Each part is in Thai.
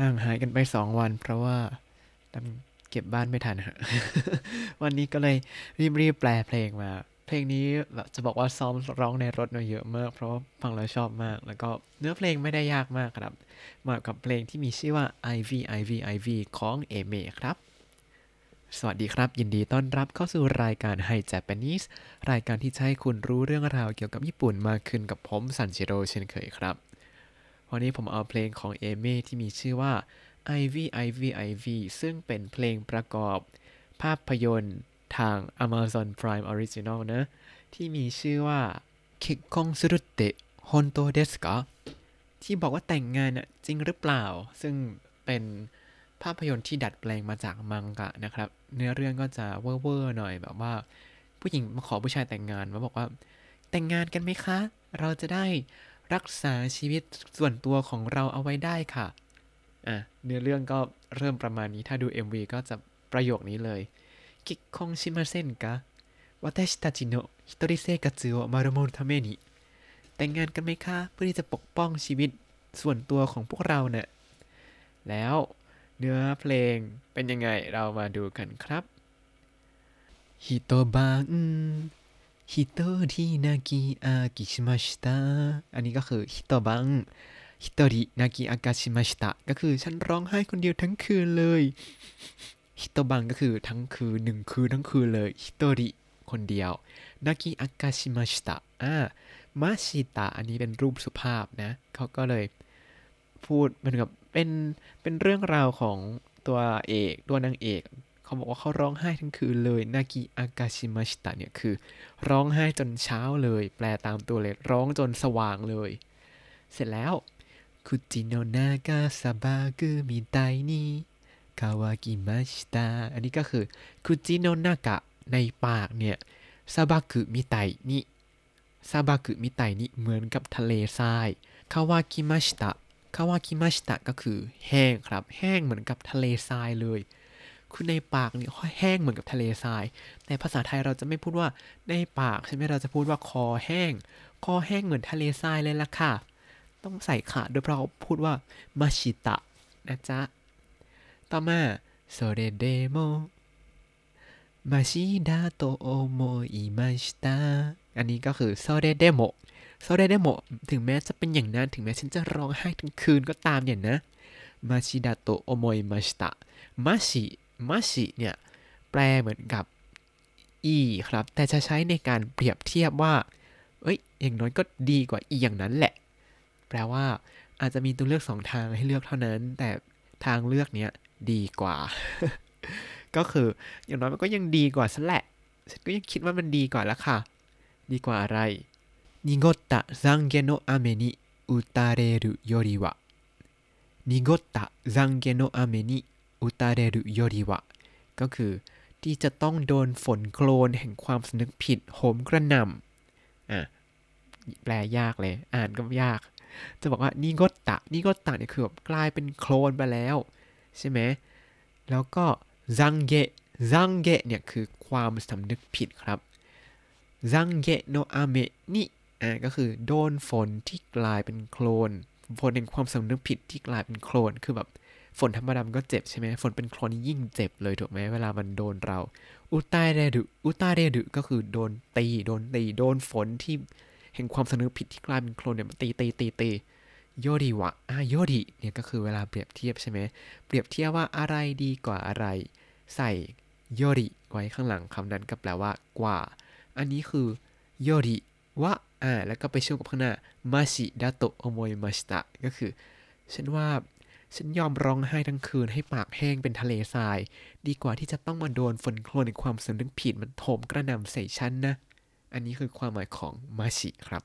ห่างหายกันไปสองวัน เพราะว่าทำเก็บบ้านไม่ทันฮะวันนี้ก็เลยรีบๆแปลเพลงมา เพลงนี้จะบอกว่าซ้อมร้องในรถมาเยอะมาก เพราะฟังแล้วชอบมาก แล้วก็เนื้อเพลงไม่ได้ยากมากครับเหมาะกับเพลงที่มีชื่อว่า Ivy Ivy Ivy ของเอเมครับสวัสดีครับ ยินดีต้อนรับเข้าสู่รายการ Hi Japanese รายการที่จะให้คุณรู้เรื่องราวเกี่ยวกับญี่ปุ่นมากขึ้นกับผมซันจิโร่เช่นเคยครับ วันนี้ผมเอาเพลงของเอเม่ที่มีชื่อว่า Ivy Ivy Ivy ซึ่งเป็นเพลงประกอบ ภาพยนตร์ทาง Amazon Prime Original นะ ที่มีชื่อว่าคิกคงสุรุเตะฮอนโตเดสกะที่บอกว่าแต่งงานน่ะจริงหรือเปล่า ซึ่งเป็นภาพยนตร์ที่ดัดแปลงมาจากมังกะนะครับ เนื้อเรื่องก็จะเว่อร์ๆหน่อยแบบว่า ผู้หญิงมาขอผู้ชายแต่งงานมาบอกว่า แต่งงานกันไหมคะ เราจะได้ รักษาชีวิตส่วนตัวของเราเอาไว้ได้ค่ะ อะ เนื้อเรื่องก็เริ่มประมาณนี้ ถ้าดู MV ก็จะประโยคนี้เลย結婚しませんか 私たちの一人生活を守るために แต่งงานกันไหมคะ เพื่อที่จะปกป้องชีวิตส่วนตัวของพวกเราเนี่ยแล้วเนื้อเพลงเป็นยังไงเรามาดูกันครับ一晩 一人泣き明かしました อันนี้ก็คือ 一晩一人泣き明かしました ก็คือฉันร้องไห้คนเดียวทั้งคืนเลยฮิโตบังก็คือทั้งคืนหนึ่งคืนทั้งคืนเลย一人 คนเดียว 泣き明かしました อ่า ました อันนี้เป็นรูปสุภาพนะเขาก็เลยพูดเหมือนกับเป็นเป็นเรื่องราวของตัวเอกตัวนางเอก เขาบอกว่าเขาร้องไห้ทั้งคืนเลยนากิอากาชิมาชิตะเนี่ยคือ ร้องไห้จนเช้าเลย แปลตามตัวเลยร้องจนสว่างเลย เสร็จแล้วคุจิโนนากาซาบากุมิไตนิคาวากิมาชิตะอันนี้ก็คือคุจิโนนากะในปากเนี่ยซาบากุมิไตนิซาบากุมิไตนิเหมือนกับทะเลทราย渇きました 渇きました ก็คือแห้งครับ แห้งเหมือนกับทะเลทรายเลย คือในปากเนี่ยแห้งเหมือนกับทะเลทราย แต่ภาษาไทยเราจะไม่พูดว่าในปากใช่ไหมเราจะพูดว่าคอแห้ง คอแห้งเหมือนทะเลทรายเลยล่ะค่ะ ต้องใส่ค่ะด้วยเพราะเขาพูดว่า ました นะจ๊ะ ต่อมาそれでもマシだと思いましたอันนี้ก็คือ それでも それでも ถึงแม้จะเป็นอย่างนั้น ถึงแม้ฉันจะร้องไห้ทั้งคืนก็ตามเนี่ยนะ マシだと思いました マシ マシ เนี่ย แปลเหมือนกับ いい ครับ แต่จะใช้ในการเปรียบเทียบว่า เอ้ย อย่างน้อยก็ดีกว่าอีอย่างนั้นแหละ แปลว่าอาจจะมีตัวเลือกสองทางให้เลือกเท่านั้น แต่ทางเลือกเนี้ยดีกว่า ก็คืออย่างน้อยมันก็ยังดีกว่าซะแหละ ฉันก็ยังคิดว่ามันดีกว่าละค่ะ ดีกว่าอะไรนิโกตะซังเกโนะอาเมนิอุตาเรรุโยริวะนิโกตะซังเกโนะอาเมนิ อุตาเรยุโยดีวะ ก็คือที่จะต้องโดนฝนโคลนแห่งความสำนึกผิดโหมกระหน่ำอะแปลยากเลย อ่านก็ยาก จะบอกว่านิโกตะนิโกตะเนี่ยคือแบบกลายเป็นโคลนไปแล้ว ใช่ไหมแล้วก็ซังเกะซังเกะเนี่ยคือความสำนึกผิดครับซังเกะโนอาเมะนิอ่าก็คือโดนฝนที่กลายเป็นโคลนฝนแห่งความสำนึกผิดที่กลายเป็นโคลนคือแบบ ฝนธรรมดามันก็เจ็บใช่ไหมฝนเป็นโคลนยิ่งเจ็บเลยถูกไหมเวลามันโดนเรา อุตาเรดุอุตาเรดุก็คือโดนตีโดนตีโดนฝนที่แห่งความสนึกผิดที่กลายเป็นโคลนเนี่ยมันตีตีตีตีโยดิวะอ่าโยดิเนี่ยก็คือเวลาเปรียบเทียบใช่ไหมเปรียบเทียบว่าอะไรดีกว่าอะไร ใส่โยดิไว้ข้างหลังคำนั้นก็แปลว่ากว่า อันนี้คือโยดิวะอ่าแล้วก็ไปเชื่อมกับข้างหน้ามาชิดาโตโอโมยมาชิตะก็คือ ฉันว่า ฉันยอมร้องไห้ทั้งคืนให้ปากแห้งเป็นทะเลทราย ดีกว่าที่จะต้องมาโดนฝนโคลนในความสำนึกผิดมันโถมกระหน่ำใส่ฉันนะ อันนี้คือความหมายของมาชิครับ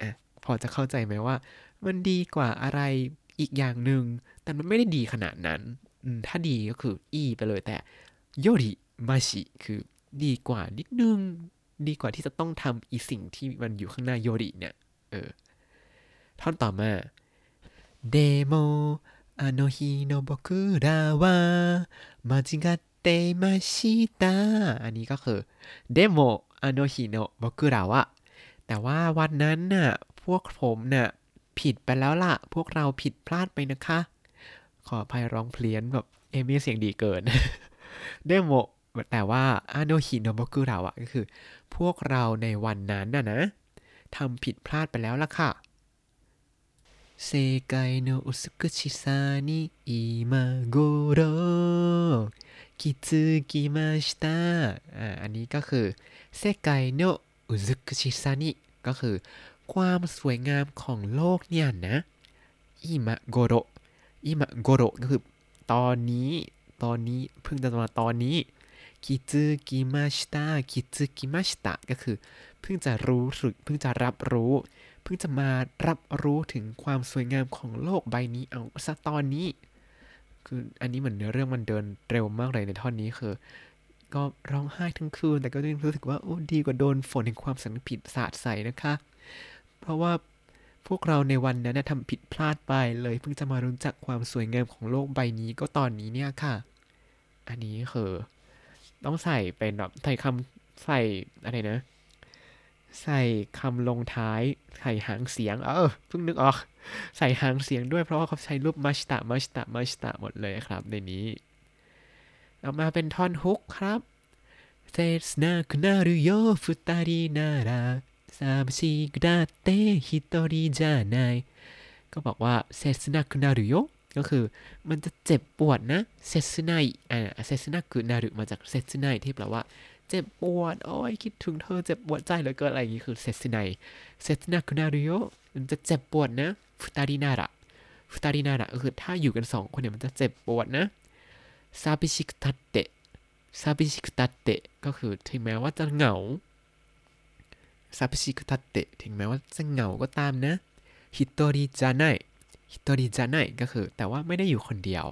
อะพอจะเข้าใจไหมว่า มันดีกว่าอะไรอีกอย่างหนึ่งแต่มันไม่ได้ดีขนาดนั้น ถ้าดีก็คืออีไปเลยแต่โยริมาชิคือดีกว่านิดนึง ดีกว่าที่จะต้องทำอีสิ่งที่มันอยู่ข้างหน้าโยริเนี่ยเออท่อนต่อมา でもあの日の僕らは間違っていましたอันนี้ก็คือเดโมあの日の僕らはแต่ว่าวันนั้นน่ะ พวกผมน่ะ ผิดไปแล้วล่ะ พวกเราผิดพลาดไปนะคะ ขออภัยร้องเพลียนแบบเอมี่เสียงดีเกิน เดโมแต่ว่าอาโนฮิโนโมกุเราอะก็คือ พวกเราในวันนั้นน่ะนะทำผิดพลาดไปแล้วล่ะค่ะ 世界の美しさに今頃気づきましたอ่าอันนี้ก็คือเซไกโนอุซุกุชิซานิก็คือ ความสวยงามของโลกเนี่ยนะอิมะโกโรอิมะโกโรก็คือ ตอนนี้ ตอนนี้เพิ่งจะมาตอนนี้คิซึกิมาชิตะคิซึกิมาชิตะก็คือ เพิ่งจะรู้สึกเพิ่งจะรับรู้ เพิ่งจะมารับรู้ถึงความสวยงามของโลกใบนี้เอาซะตอนนี้ คืออันนี้เหมือนเนื้อเรื่องมันเดินเร็วมากเลยในท่อนนี้คือ ก็ร้องไห้ทั้งคืน แต่ก็ยังรู้สึกว่าโอ้ดีกว่าโดนฝนแห่งความสำนึกผิดสาดใส่นะคะ เพราะว่าพวกเราในวันนั้นทำผิดพลาดไปเลยเพิ่งจะมารู้จักความสวยงามของโลกใบนี้ก็ตอนนี้เนี่ยค่ะ อันนี้คือต้องใส่เป็นแบบใส่คำใส่อะไรนะ ใส่คำลงท้าย ใส่หางเสียง เออเพิ่งนึกออก ใส่หางเสียงด้วยเพราะว่าเขาใช้รูป ました ました ました หมดเลยครับ ในนี้เอามาเป็นท่อนฮุกครับ 切なくなるよ二人なら寂しくたって一人じゃない ก็บอกว่า 切なくなるよ ก็คือมันจะเจ็บปวดนะ切ない อ่า 切なくなる มาจาก 切ない ที่แปลว่า เจ็บปวด โอ้ยคิดถึงเธอเจ็บปวดใจเหลือเกินอะไรอย่างนี้คือ 切ない切なくなるよ มันจะเจ็บปวดนะ 二人なら 二人なら ก็คือถ้าอยู่กันสองคนเนี่ยมันจะเจ็บปวดนะ寂しくたって 寂しくたって ก็คือถึงแม้ว่าจะเหงา寂しくたって ถึงแม้ว่าจะเหงาก็ตามนะ一人じゃない 一人じゃない ก็คือ แต่ว่าไม่ได้อยู่คนเดียว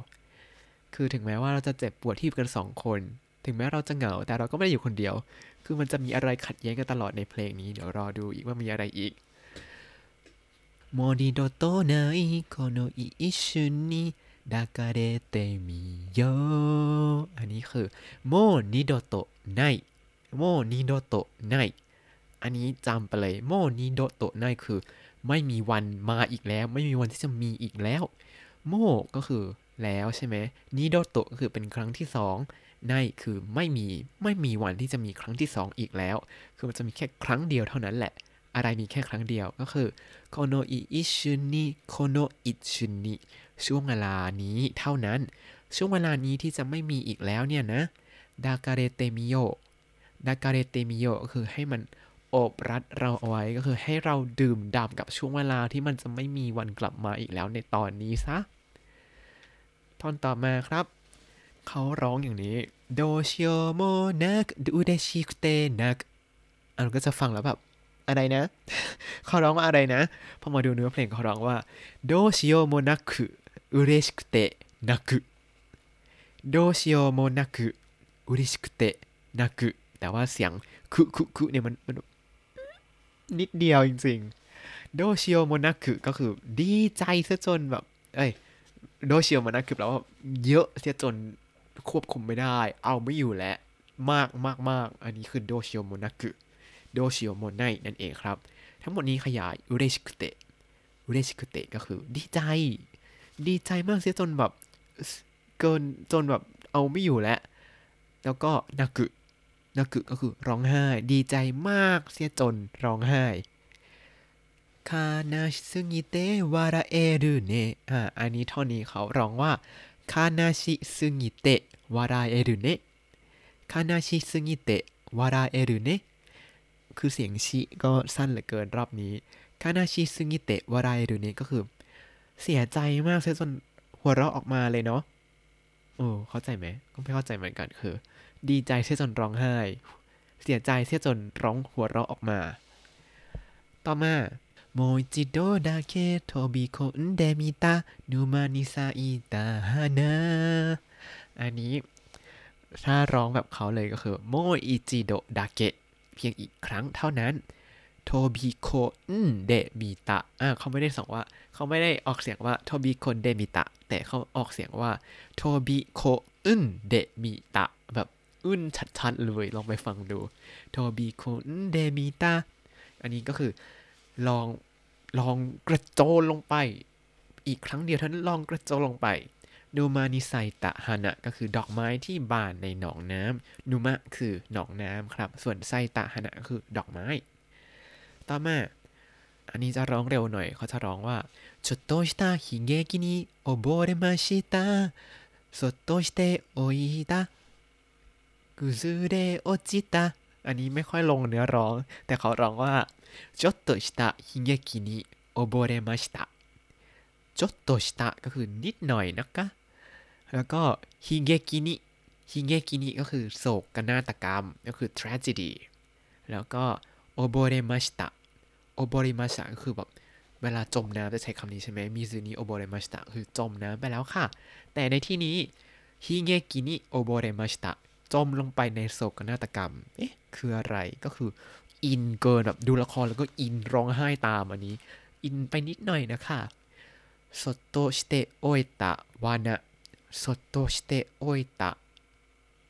คือถึงแม้ว่าเราจะเจ็บปวดที่อยู่กันสองคน ถึงแม้เราจะเหงาแต่เราก็ไม่ได้อยู่คนเดียว คือมันจะมีอะไรขัดแย้งกันตลอดในเพลงนี้ เดี๋ยวรอดูอีกว่ามีอะไรอีกもう二度とないこの一瞬に抱かれてみよう อันนี้คือ もう二度とない もう二度とない อันนี้จำไปเลย もう二度とない คือ ไม่มีวันมาอีกแล้ว ไม่มีวันที่จะมีอีกแล้ว もう ก็คือแล้วใช่ไหม二度と ก็คือเป็นครั้งที่สอง ない คือไม่มีไม่มีวันที่จะมีครั้งที่สองอีกแล้ว คือมันจะมีแค่ครั้งเดียวเท่านั้นแหละ อะไรมีแค่ครั้งเดียวก็คือ この一瞬に この一瞬に ช่วงเวลานี้เท่านั้น ช่วงเวลานี้ที่จะไม่มีอีกแล้วเนี่ยนะ 抱かれてみよう 抱かれてみよう ก็คือให้มันโอบรัดเราเอาไว้ก็คือให้เราดื่มด่ำกับช่วงเวลาที่มันจะไม่มีวันกลับมาอีกแล้วในตอนนี้ซะ ท่อนต่อมาครับ เขาร้องอย่างนี้ どうしようもなく嬉しくて泣く อันก็จะฟังแล้วแบบอะไรนะ เขาร้องว่าอะไรนะ พอมาดูเนื้อเพลงเขาร้องว่า どうしようもなく嬉しくて泣く どうしようもなく嬉しくて泣く แต่ว่าเสียง くくく เนี่ยมันมันนิดเดียวจริงๆ どうしようもなくก็คือดีใจซะจนแบบ เอ้ยโดชิโอโมนักคือแปลว่าเยอะเสียจน ควบคุมไม่ได้ เอาไม่อยู่แล้วมากมากมากอันนี้คือโดชิโอโมนักโดชิโอโมไนนั่นเองครับ ทั้งหมดนี้ขยายอุเรชิคุเตะอุเรชิคุเตะก็คือดีใจ ดีใจมากเสียจนแบบเกินจนแบบเอาไม่อยู่แล้ว แล้วก็นักึนักึก็คือร้องไห้ ดีใจมากเสียจนร้องไห้คานาชิซึงิเตะวาราเอรุเนะอ่าอันนี้เท่านี้เขาร้องว่า คานาชิซึงิเตะวาราเอรุเนะคานาชิซึงิเตะวาราเอรุเนะคือเสียงชิก็สั้นเหลือเกินรอบนี้คานาชิซึงิเตะวาราเอรุเนะก็คือ เสียใจมากเสียจนหัวเราะออกมาเลยเนาะโอ้เข้าใจไหมก็ไม่เข้าใจเหมือนกันคือ ดีใจเสียจนร้องไห้ เสียใจเสียจนร้องหัวเราะออกมา ต่อมา もう一度だけ飛び込んでみた沼に咲いた花 อันนี้ ถ้าร้องแบบเขาเลยก็คือ もう一度だけ เพียงอีกครั้งเท่านั้น 飛び込んでみた อ่าเขาไม่ได้ส่งว่า เขาไม่ได้ออกเสียงว่า 飛び込んでみた แต่เขาออกเสียงว่า飛び込んでみた แบบอึนชัดๆเลยลองไปฟังดู 飛び込んでみた อันนี้ก็คือ ลองลองกระโจนลงไป อีกครั้งเดียวเท่านั้นลองกระโจนลงไป นูมานิไซตะฮานะก็คือดอกไม้ที่บานในหนองน้ำนูมะคือหนองน้ำครับ ส่วนไซตะฮานะก็คือดอกไม้ ต่อมา อันนี้จะร้องเร็วหน่อย เขาจะร้องว่าちょっとした悲劇に溺れましたそっとしておいた崩れ落ちたอันนี้ไม่ค่อยลงเนื้อร้อง แต่เขาร้องว่า ちょっとした悲劇に溺れましたちょっとしたก็คือนิดหน่อยนะคะ แล้วก็ฮิเกกินิฮิเกกินิก็คือโศกนาฏกรรม ก็คือ tragedy แล้วก็โอโบเรมาชิตะโอโบเรมาชิตะก็คือแบบเวลาจมน้ำจะใช้คำนี้ใช่ไหมมิซูนิโอโบเรมาชิตะคือจมน้ำไปแล้วค่ะ แต่ในที่นี้ฮิเกกินิโอโบเรมาชิตะจมลงไปในโศกนาฏกรรม เอ๊ะ คืออะไร ก็คือ อินเกินแบบดูละครแล้วก็อินร้องไห้ตามอันนี้ อินไปนิดหน่อยนะคะสดโตสเตโอตะวานะสดโตสเตโอตะ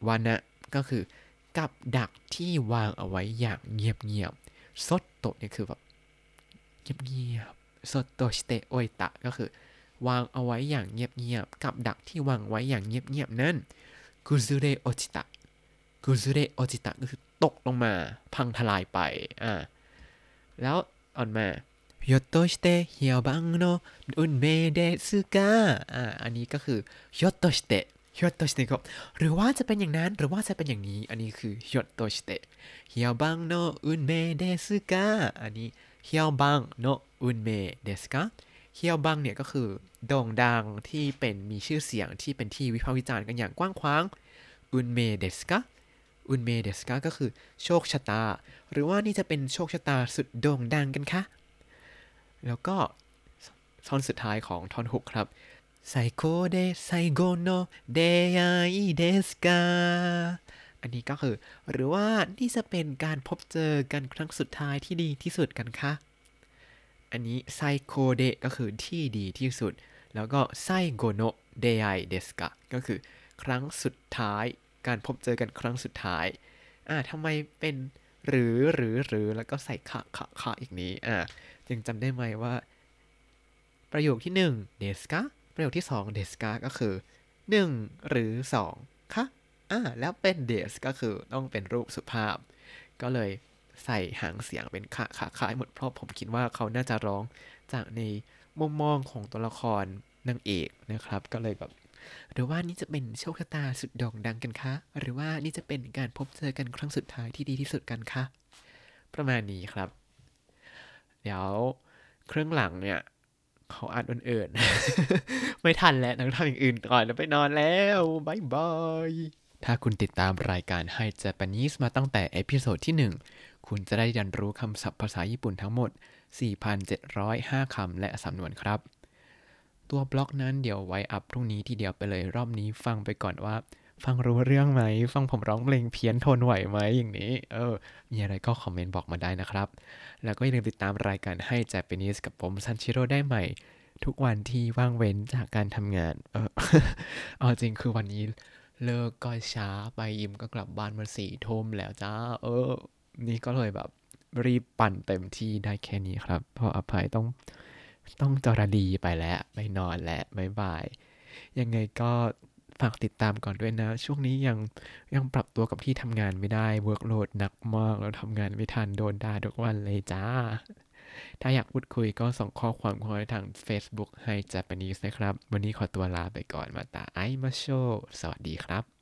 วานะก็คือกับดักที่วางเอาไว้อย่างเงียบๆสดโตเนี่ยคือแบบเงียบๆสดโตสเตโอตะก็คือ วางเอาไว้อย่างเงียบๆกับดักที่วางไว้อย่างเงียบๆนั้นกุซุเรโอจิตะกุซุเรโอจิตะก็คือ ตกลงมาพังทลายไปอ่าแล้วอ่อนมาโยโตชเตเฮียวบังโนอุนเมเดสึกาอ่าอันนี้ก็คือโยโตชเตโยโตชเตก็หรือว่าจะเป็นอย่างนั้นหรือว่าจะเป็นอย่างนี้ อันนี้คือโยโตชเต 評判の運命ですか อันนี้ 評判の運命ですか 評判 เนี่ยก็คือโด่งดังที่เป็นมีชื่อเสียงที่เป็นที่วิพากษ์วิจารณ์กันอย่างกว้างขวาง運命ですか 運命ですか ก็คือโชคชะตา หรือว่านี่จะเป็นโชคชะตาสุดโด่งดังกันคะ แล้วก็ท่อนสุดท้ายของท่อนหกครับ最高で最後の出会いですか อันนี้ก็คือ หรือว่านี่จะเป็นการพบเจอกันครั้งสุดท้ายที่ดีที่สุดกันคะอันนี้ 最高で ก็คือที่ดีที่สุด แล้วก็ 最後の出会いですか ก็คือครั้งสุดท้าย การพบเจอกันครั้งสุดท้าย อ่าทำไมเป็นหรือหรือหรือแล้วก็ใส่คะคะคะอีกนี้อ่ายังจำได้ไหมว่า ประโยคที่1เดสกาประโยคที่2เดสกาก็คือ 1 หรือ 2คะอ่าแล้วเป็นเดสก็คือต้องเป็นรูปสุภาพ ก็เลยใส่หางเสียงเป็นคะคะคะหมดเพราะผมคิดว่าเขาน่าจะร้องจากในมุมมองของตัวละครนางเอกนะครับ ก็เลยแบบ หรือว่านี่จะเป็นโชคชะตาสุดโด่งดังกันคะ หรือว่านี่จะเป็นการพบเจอกันครั้งสุดท้ายที่ดีที่สุดกันคะ ประมาณนี้ครับ เดี๋ยวเครื่องหลังเนี่ยเขาอัดอันอื่น ไม่ทันแล้วต้องทำอย่างอื่นก่อนแล้วไปนอนแล้วบายบาย ถ้าคุณติดตามรายการ Hi Japanese มาตั้งแต่ episode ที่ 1 คุณจะได้เรียนรู้คำศัพท์ภาษาญี่ปุ่นทั้งหมด 4,705คำและสำนวนครับ ตัวบล็อกนั้นเดี๋ยวไว้อัพพรุ่งนี้ทีเดียวไปเลยรอบนี้ฟังไปก่อนว่า ฟังรู้เรื่องไหม ฟังผมร้องเพลงเพี้ยนทนไหวไหมอย่างนี้ เออ มีอะไรก็คอมเมนต์บอกมาได้นะครับ แล้วก็อย่าลืมติดตามรายการให้ Japanese กับผมซันชิโร่ได้ใหม่ ทุกวันที่ว่างเว้นจากการทำงาน เออเอาจริงคือวันนี้เลิกก็ช้าไปยิมก็กลับบ้านมาสี่ทุ่มแล้วจ้า เออ นี่ก็เลยแบบรีบปั่นเต็มที่ได้แค่นี้ครับ เพราะอภัยต้อง ต้องจรดีไปแล้วไปนอนแล้วบ๊ายบาย ยังไงก็ฝากติดตามก่อนด้วยนะ ช่วงนี้ยังยังปรับตัวกับที่ทำงานไม่ได้ workload หนักมากแล้วทำงานไม่ทันโดนด่าทุกวันเลยจ้า ถ้าอยากพูดคุยก็ส่งข้อความเข้ามาทาง Facebook Hi Japanese นะครับ วันนี้ขอตัวลาไปก่อนまた会いましょう สวัสดีครับ